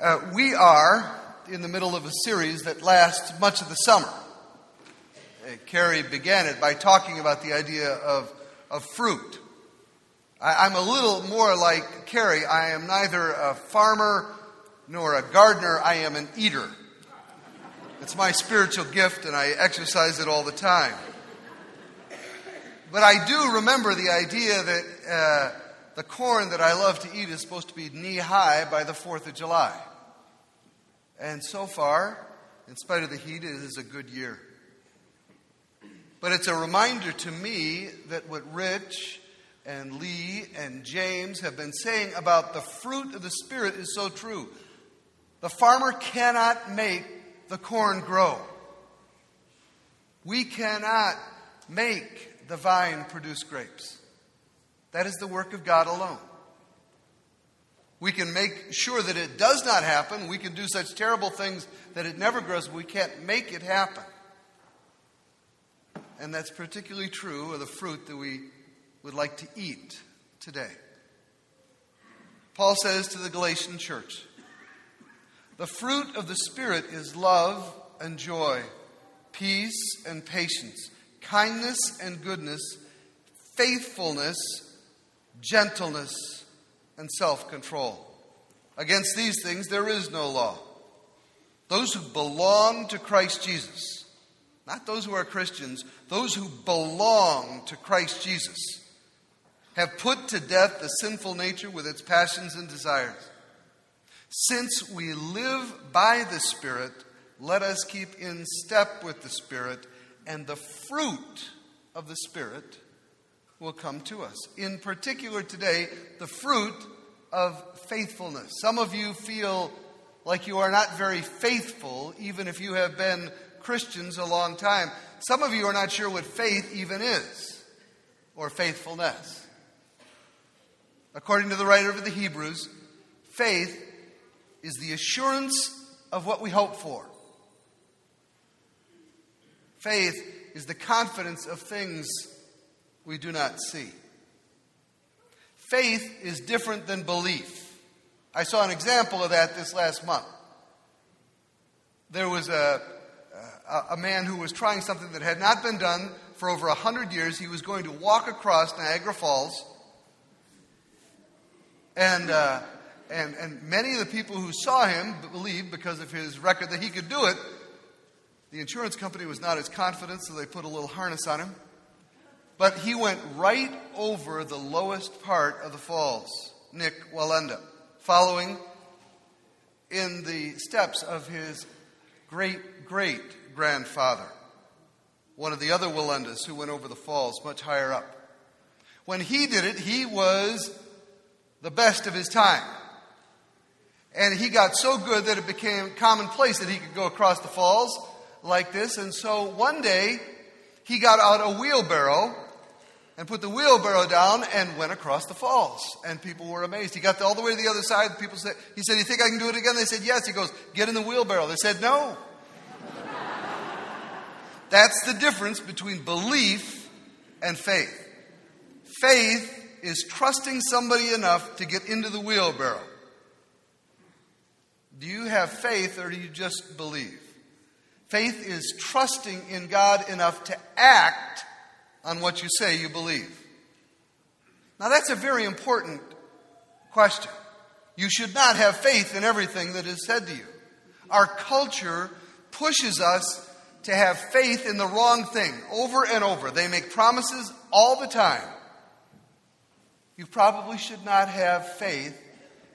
Uh, we are in the middle of a series that lasts much of the summer. Uh, Carrie began it by talking about the idea of, of fruit. I, I'm a little more like Carrie. I am neither a farmer nor a gardener, I am an eater. It's my spiritual gift, and I exercise it all the time. But I do remember the idea that uh, the corn that I love to eat is supposed to be knee high by the 4th of July. And so far, in spite of the heat, it is a good year. But it's a reminder to me that what Rich and Lee and James have been saying about the fruit of the Spirit is so true. The farmer cannot make the corn grow. We cannot make the vine produce grapes. That is the work of God alone. We can make sure that it does not happen. We can do such terrible things that it never grows, but we can't make it happen. And that's particularly true of the fruit that we would like to eat today. Paul says to the Galatian church The fruit of the Spirit is love and joy, peace and patience, kindness and goodness, faithfulness, gentleness and self control. Against these things there is no law. Those who belong to Christ Jesus, not those who are Christians, those who belong to Christ Jesus, have put to death the sinful nature with its passions and desires. Since we live by the Spirit, let us keep in step with the Spirit, and the fruit of the Spirit will come to us. In particular, today, the fruit of faithfulness. Some of you feel like you are not very faithful, even if you have been Christians a long time. Some of you are not sure what faith even is, or faithfulness. According to the writer of the Hebrews, faith is the assurance of what we hope for. Faith is the confidence of things we do not see. Faith is different than belief. I saw an example of that this last month. There was a, a, a man who was trying something that had not been done for over a hundred years. He was going to walk across Niagara Falls, and uh, and and many of the people who saw him believed because of his record that he could do it. The insurance company was not as confident, so they put a little harness on him. But he went right over the lowest part of the falls, Nik Wallenda, following in the steps of his great great grandfather, one of the other Wallendas who went over the falls much higher up. When he did it, he was the best of his time. And he got so good that it became commonplace that he could go across the falls like this. And so one day, he got out a wheelbarrow and put the wheelbarrow down and went across the falls. And people were amazed. He got all the way to the other side. People said, he said, you think I can do it again? They said, yes. He goes, get in the wheelbarrow. They said, no. That's the difference between belief and faith. Faith is trusting somebody enough to get into the wheelbarrow. Do you have faith or do you just believe? Faith is trusting in God enough to act on what you say you believe? Now, that's a very important question. You should not have faith in everything that is said to you. Our culture pushes us to have faith in the wrong thing over and over. They make promises all the time. You probably should not have faith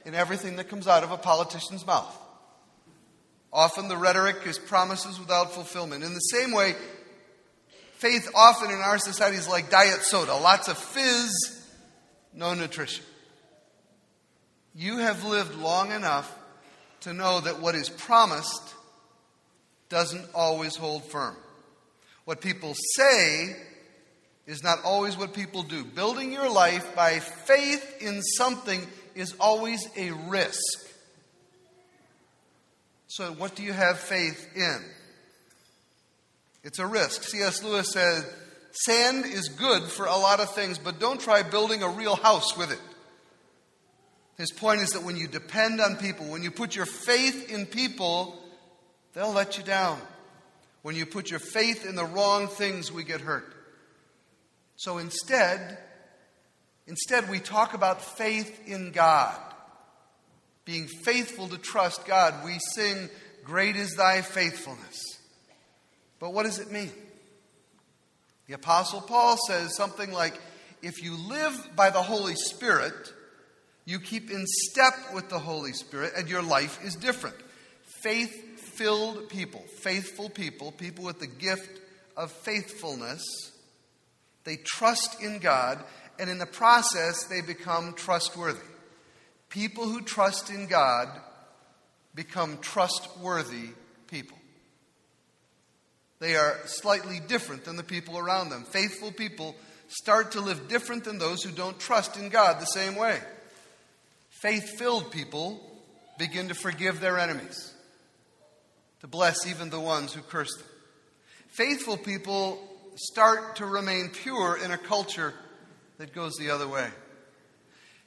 in everything that comes out of a politician's mouth. Often the rhetoric is promises without fulfillment. In the same way, Faith often in our society is like diet soda lots of fizz, no nutrition. You have lived long enough to know that what is promised doesn't always hold firm. What people say is not always what people do. Building your life by faith in something is always a risk. So, what do you have faith in? It's a risk. C.S. Lewis said, Sand is good for a lot of things, but don't try building a real house with it. His point is that when you depend on people, when you put your faith in people, they'll let you down. When you put your faith in the wrong things, we get hurt. So instead, instead we talk about faith in God. Being faithful to trust God. We sing, Great is thy faithfulness. But what does it mean? The Apostle Paul says something like, If you live by the Holy Spirit, you keep in step with the Holy Spirit, and your life is different. Faith filled people, faithful people, people with the gift of faithfulness, they trust in God, and in the process, they become trustworthy. People who trust in God become trustworthy people. They are slightly different than the people around them. Faithful people start to live different than those who don't trust in God the same way. Faith filled people begin to forgive their enemies, to bless even the ones who curse them. Faithful people start to remain pure in a culture that goes the other way.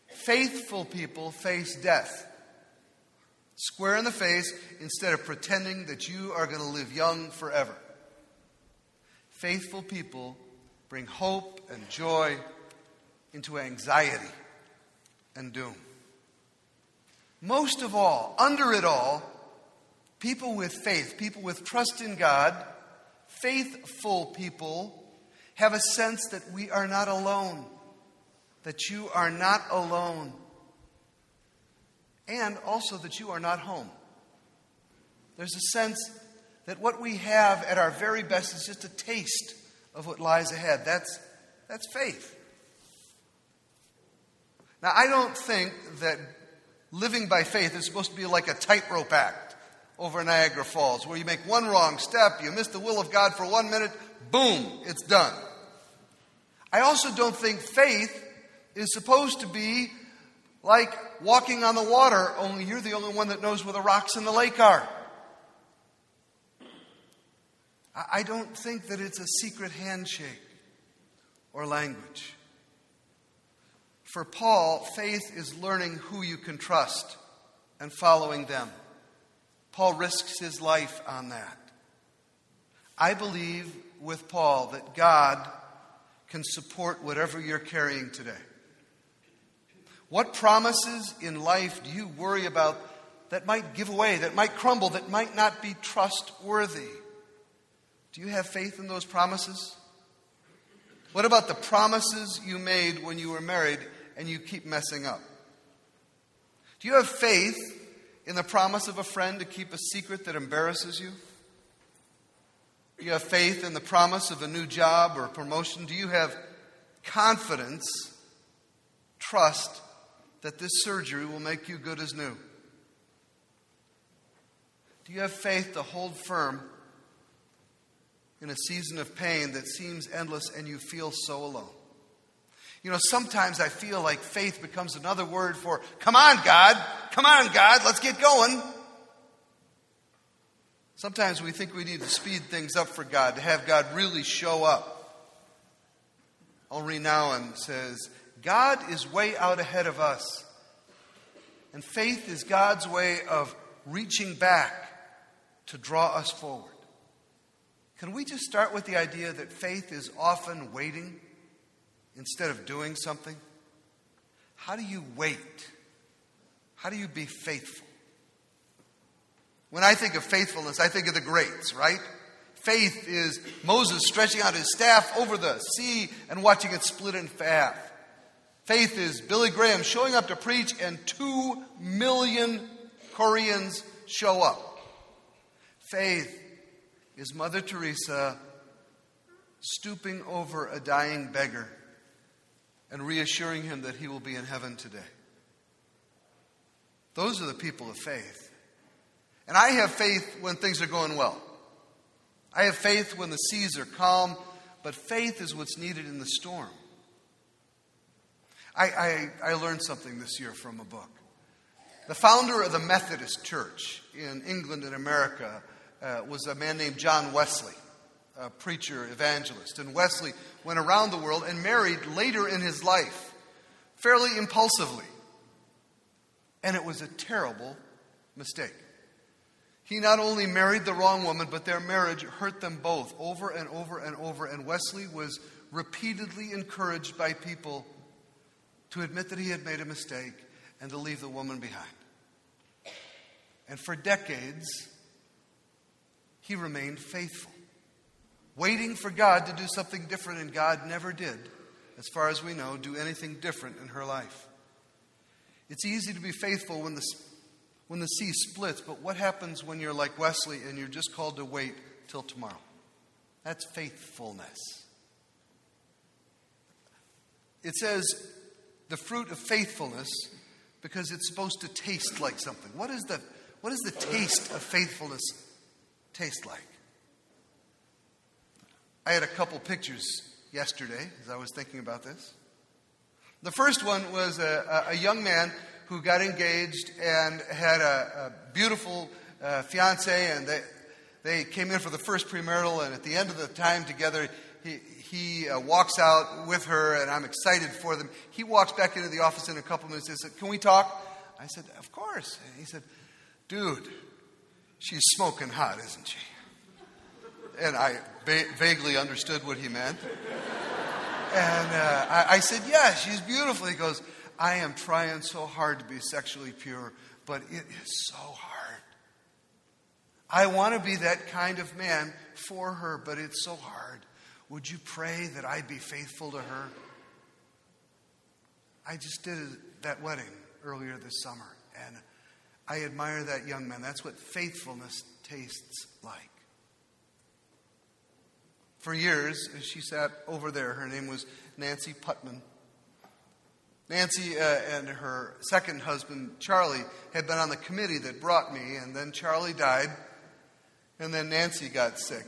Faithful people face death square in the face instead of pretending that you are going to live young forever. Faithful people bring hope and joy into anxiety and doom. Most of all, under it all, people with faith, people with trust in God, faithful people have a sense that we are not alone, that you are not alone, and also that you are not home. There's a sense that what we have at our very best is just a taste of what lies ahead. That's, that's faith. Now, I don't think that living by faith is supposed to be like a tightrope act over Niagara Falls, where you make one wrong step, you miss the will of God for one minute, boom, it's done. I also don't think faith is supposed to be like walking on the water, only you're the only one that knows where the rocks in the lake are. I don't think that it's a secret handshake or language. For Paul, faith is learning who you can trust and following them. Paul risks his life on that. I believe with Paul that God can support whatever you're carrying today. What promises in life do you worry about that might give away, that might crumble, that might not be trustworthy? Do you have faith in those promises? What about the promises you made when you were married and you keep messing up? Do you have faith in the promise of a friend to keep a secret that embarrasses you? Do you have faith in the promise of a new job or promotion? Do you have confidence, trust that this surgery will make you good as new? Do you have faith to hold firm in a season of pain that seems endless and you feel so alone? You know, sometimes I feel like faith becomes another word for, come on, God, come on, God, let's get going. Sometimes we think we need to speed things up for God, to have God really show up. Henri Nouwen says, God is way out ahead of us. And faith is God's way of reaching back to draw us forward. Can we just start with the idea that faith is often waiting instead of doing something? How do you wait? How do you be faithful? When I think of faithfulness, I think of the greats, right? Faith is Moses stretching out his staff over the sea and watching it split in half. Faith is Billy Graham showing up to preach, and two million Koreans show up. Faith is Mother Teresa stooping over a dying beggar and reassuring him that he will be in heaven today. Those are the people of faith. And I have faith when things are going well. I have faith when the seas are calm, but faith is what's needed in the storm. I, I, I learned something this year from a book. The founder of the Methodist Church in England and America uh, was a man named John Wesley a preacher, evangelist. And Wesley went around the world and married later in his life, fairly impulsively. And it was a terrible mistake. He not only married the wrong woman, but their marriage hurt them both over and over and over. And Wesley was repeatedly encouraged by people to admit that he had made a mistake and to leave the woman behind. And for decades, he remained faithful, waiting for God to do something different, and God never did, as far as we know, do anything different in her life. It's easy to be faithful when the when the sea splits, but what happens when you're like Wesley and you're just called to wait till tomorrow? That's faithfulness. It says the fruit of faithfulness because it's supposed to taste like something. What is the, what does the taste of faithfulness taste like? I had a couple pictures yesterday as I was thinking about this. The first one was a, a young man who got engaged and had a, a beautiful uh, fiance, and they, they came in for the first premarital, and at the end of the time together, he, he uh, walks out with her, and I'm excited for them. He walks back into the office in a couple minutes and said, Can we talk? I said, Of course. And he said, Dude, she's smoking hot, isn't she? And I ba- vaguely understood what he meant. And uh, I, I said, Yeah, she's beautiful. He goes, I am trying so hard to be sexually pure, but it is so hard. I want to be that kind of man for her, but it's so hard. Would you pray that I be faithful to her? I just did that wedding earlier this summer, and I admire that young man. That's what faithfulness tastes like. For years, she sat over there. Her name was Nancy Putman. Nancy uh, and her second husband, Charlie, had been on the committee that brought me, and then Charlie died, and then Nancy got sick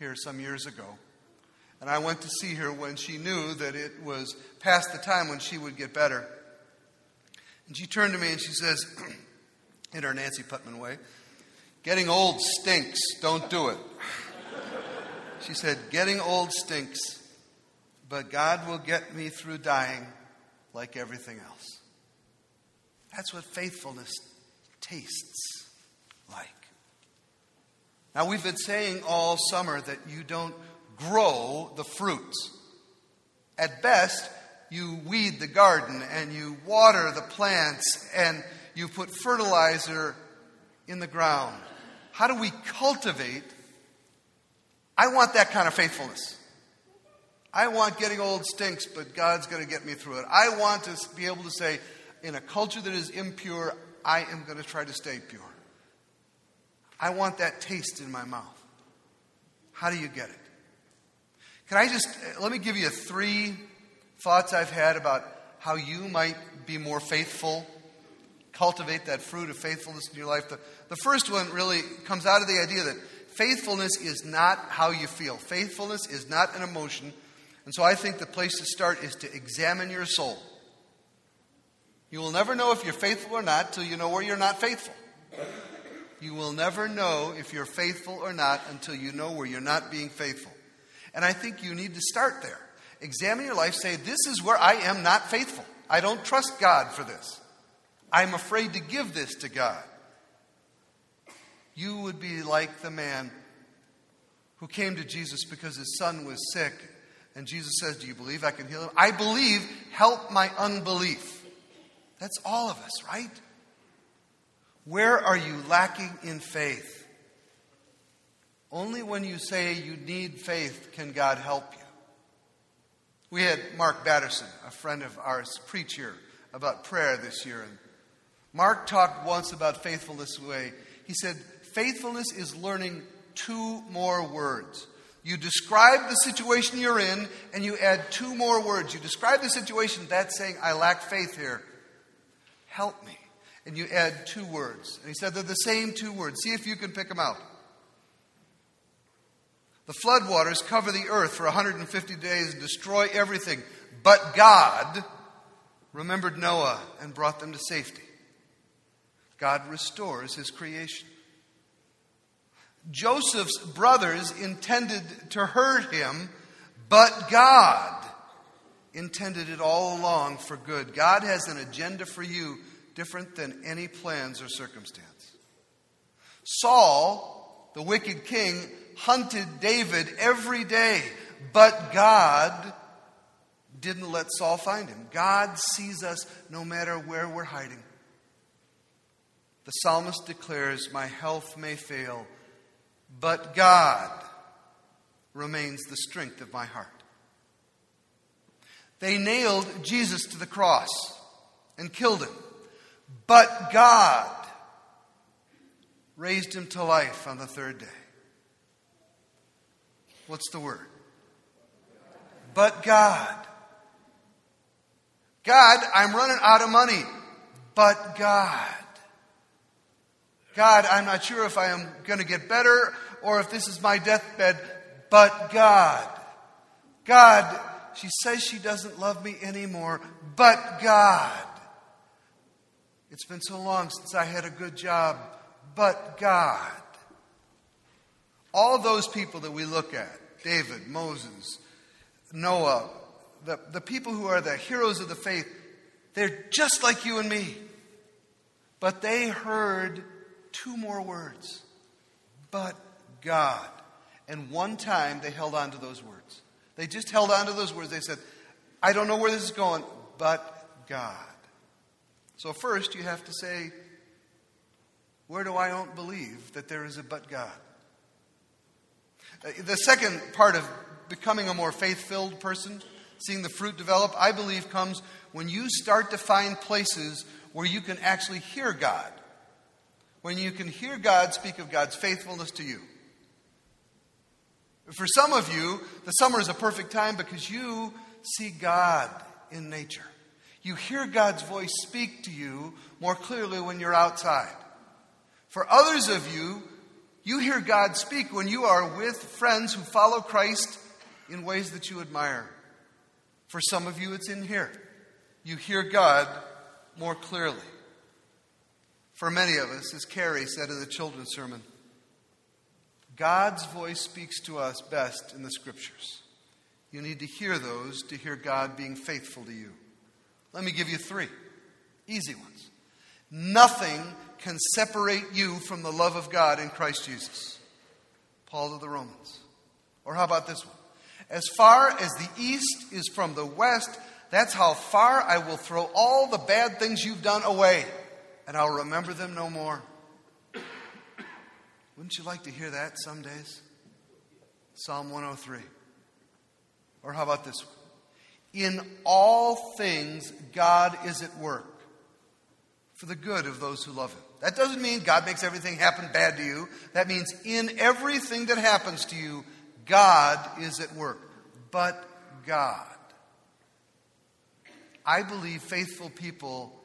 here some years ago. And I went to see her when she knew that it was past the time when she would get better. And she turned to me and she says, in her Nancy Putman way, Getting old stinks, don't do it. She said, Getting old stinks but God will get me through dying like everything else. That's what faithfulness tastes like. Now, we've been saying all summer that you don't grow the fruits. At best, you weed the garden and you water the plants and you put fertilizer in the ground. How do we cultivate? I want that kind of faithfulness. I want getting old stinks, but God's going to get me through it. I want to be able to say, in a culture that is impure, I am going to try to stay pure. I want that taste in my mouth. How do you get it? Can I just, eh, let me give you three thoughts I've had about how you might be more faithful, cultivate that fruit of faithfulness in your life. The, the first one really comes out of the idea that faithfulness is not how you feel, faithfulness is not an emotion. And so I think the place to start is to examine your soul. You will never know if you're faithful or not till you know where you're not faithful. You will never know if you're faithful or not until you know where you're not being faithful. And I think you need to start there. Examine your life, say, This is where I am not faithful. I don't trust God for this. I'm afraid to give this to God. You would be like the man who came to Jesus because his son was sick and Jesus says, Do you believe I can heal him? I believe, help my unbelief. That's all of us, right? Where are you lacking in faith? Only when you say you need faith can God help you. We had Mark Batterson, a friend of ours, preach here about prayer this year. And Mark talked once about faithfulness way. He said, Faithfulness is learning two more words you describe the situation you're in and you add two more words. You describe the situation, that's saying, I lack faith here. Help me. And you add two words. And he said they're the same two words. See if you can pick them out. The floodwaters cover the earth for 150 days and destroy everything. But God remembered Noah and brought them to safety. God restores his creation. Joseph's brothers intended to hurt him, but God intended it all along for good. God has an agenda for you different than any plans or circumstance. Saul, the wicked king, hunted David every day, but God didn't let Saul find him. God sees us no matter where we're hiding. The psalmist declares, My health may fail, but God remains the strength of my heart. They nailed Jesus to the cross and killed him, but God raised him to life on the third day. What's the word? But God. God, I'm running out of money. But God. God, I'm not sure if I am going to get better or if this is my deathbed. But God. God, she says she doesn't love me anymore. But God. It's been so long since I had a good job. But God. All those people that we look at David, Moses, Noah, the, the people who are the heroes of the faith, they're just like you and me. But they heard two more words but God. And one time they held on to those words. They just held on to those words. They said, I don't know where this is going, but God. So, first, you have to say, Where do I don't believe that there is a but God? Uh, the second part of becoming a more faith filled person, seeing the fruit develop, I believe comes when you start to find places where you can actually hear God. When you can hear God speak of God's faithfulness to you. For some of you, the summer is a perfect time because you see God in nature. You hear God's voice speak to you more clearly when you're outside. For others of you, you hear God speak when you are with friends who follow Christ in ways that you admire. For some of you, it's in here. You hear God more clearly. For many of us, as Carrie said in the children's sermon, God's voice speaks to us best in the scriptures. You need to hear those to hear God being faithful to you. Let me give you three easy ones. Nothing can separate you from the love of God in Christ Jesus. Paul to the Romans. Or how about this one? As far as the east is from the west, that's how far I will throw all the bad things you've done away, and I'll remember them no more. Wouldn't you like to hear that some days? Psalm 103. Or how about this one? In all things, God is at work for the good of those who love Him. That doesn't mean God makes everything happen bad to you. That means in everything that happens to you, God is at work. But God. I believe faithful people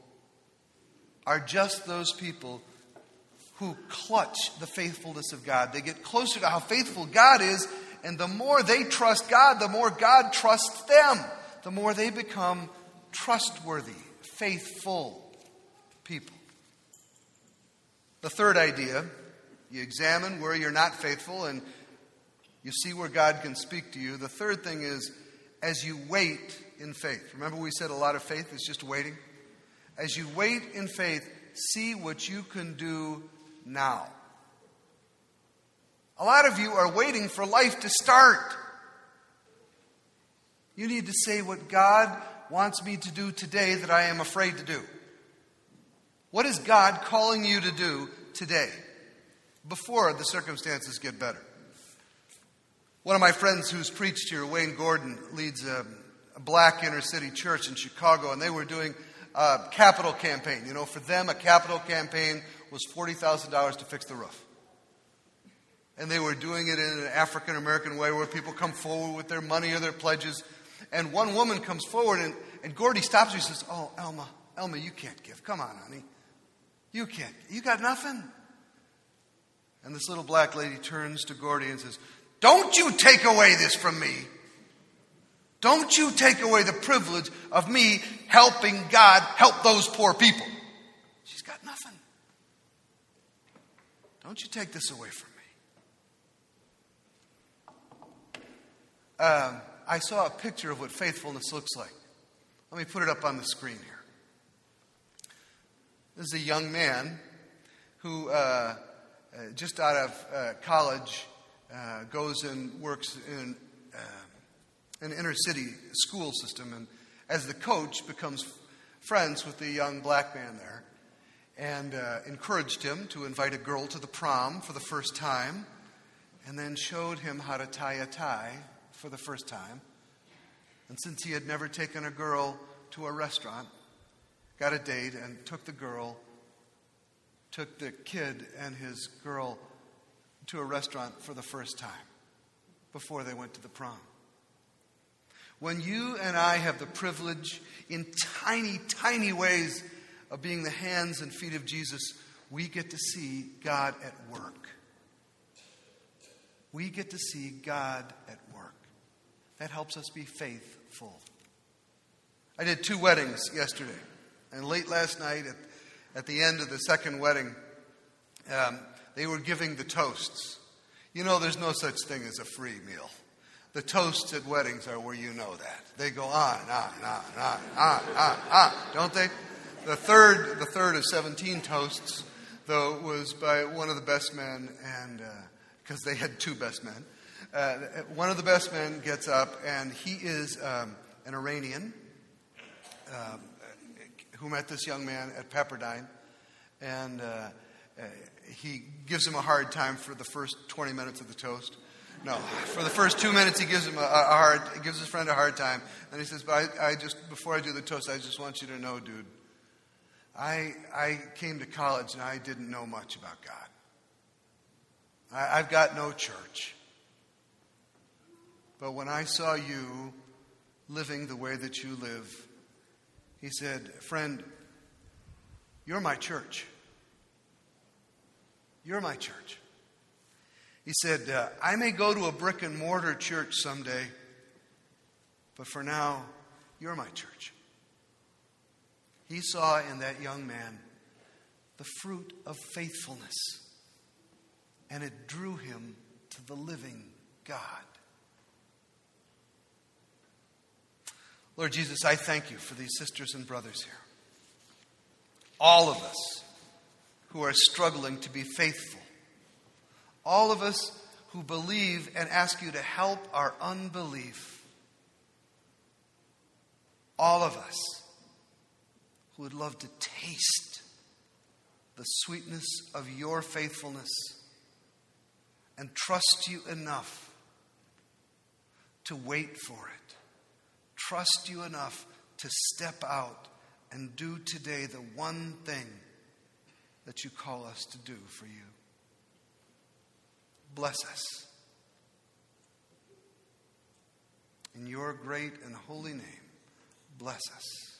are just those people who clutch the faithfulness of God. They get closer to how faithful God is, and the more they trust God, the more God trusts them. The more they become trustworthy, faithful people. The third idea you examine where you're not faithful and you see where God can speak to you. The third thing is as you wait in faith. Remember, we said a lot of faith is just waiting? As you wait in faith, see what you can do now. A lot of you are waiting for life to start. You need to say what God wants me to do today that I am afraid to do. What is God calling you to do today before the circumstances get better? One of my friends who's preached here, Wayne Gordon, leads a, a black inner city church in Chicago, and they were doing a capital campaign. You know, for them, a capital campaign was $40,000 to fix the roof. And they were doing it in an African American way where people come forward with their money or their pledges. And one woman comes forward, and, and Gordy stops her and says, Oh, Elma, Elma, you can't give. Come on, honey. You can't. You got nothing. And this little black lady turns to Gordy and says, Don't you take away this from me. Don't you take away the privilege of me helping God help those poor people. She's got nothing. Don't you take this away from me. Um, I saw a picture of what faithfulness looks like. Let me put it up on the screen here. This is a young man who, uh, uh, just out of uh, college, uh, goes and works in uh, an inner city school system, and as the coach, becomes friends with the young black man there, and uh, encouraged him to invite a girl to the prom for the first time, and then showed him how to tie a tie for the first time. And since he had never taken a girl to a restaurant, got a date and took the girl, took the kid and his girl to a restaurant for the first time before they went to the prom. When you and I have the privilege, in tiny, tiny ways, of being the hands and feet of Jesus, we get to see God at work. We get to see God at work. That helps us be faithful. I did two weddings yesterday. And late last night, at, at the end of the second wedding, um, they were giving the toasts. You know, there's no such thing as a free meal. The toasts at weddings are where you know that. They go on on on on on, on, on, don't they? The third, the third of 17 toasts, though, was by one of the best men, and because uh, they had two best men. Uh, one of the best men gets up, and he is um, an Iranian. Um, who met this young man at Pepperdine, and uh, uh, he gives him a hard time for the first 20 minutes of the toast. No, for the first two minutes, he gives him a, a hard, gives his friend a hard time. And he says, "But I, I just, before I do the toast, I just want you to know, dude, I, I came to college and I didn't know much about God. I, I've got no church. But when I saw you living the way that you live, he said, Friend, you're my church. You're my church. He said, uh, I may go to a brick and mortar church someday, but for now, you're my church. He saw in that young man the fruit of faithfulness, and it drew him to the living God. Lord Jesus, I thank you for these sisters and brothers here. All of us who are struggling to be faithful. All of us who believe and ask you to help our unbelief. All of us who would love to taste the sweetness of your faithfulness and trust you enough to wait for it trust you enough to step out and do today the one thing that you call us to do for you. Bless us. In your great and holy name, bless us.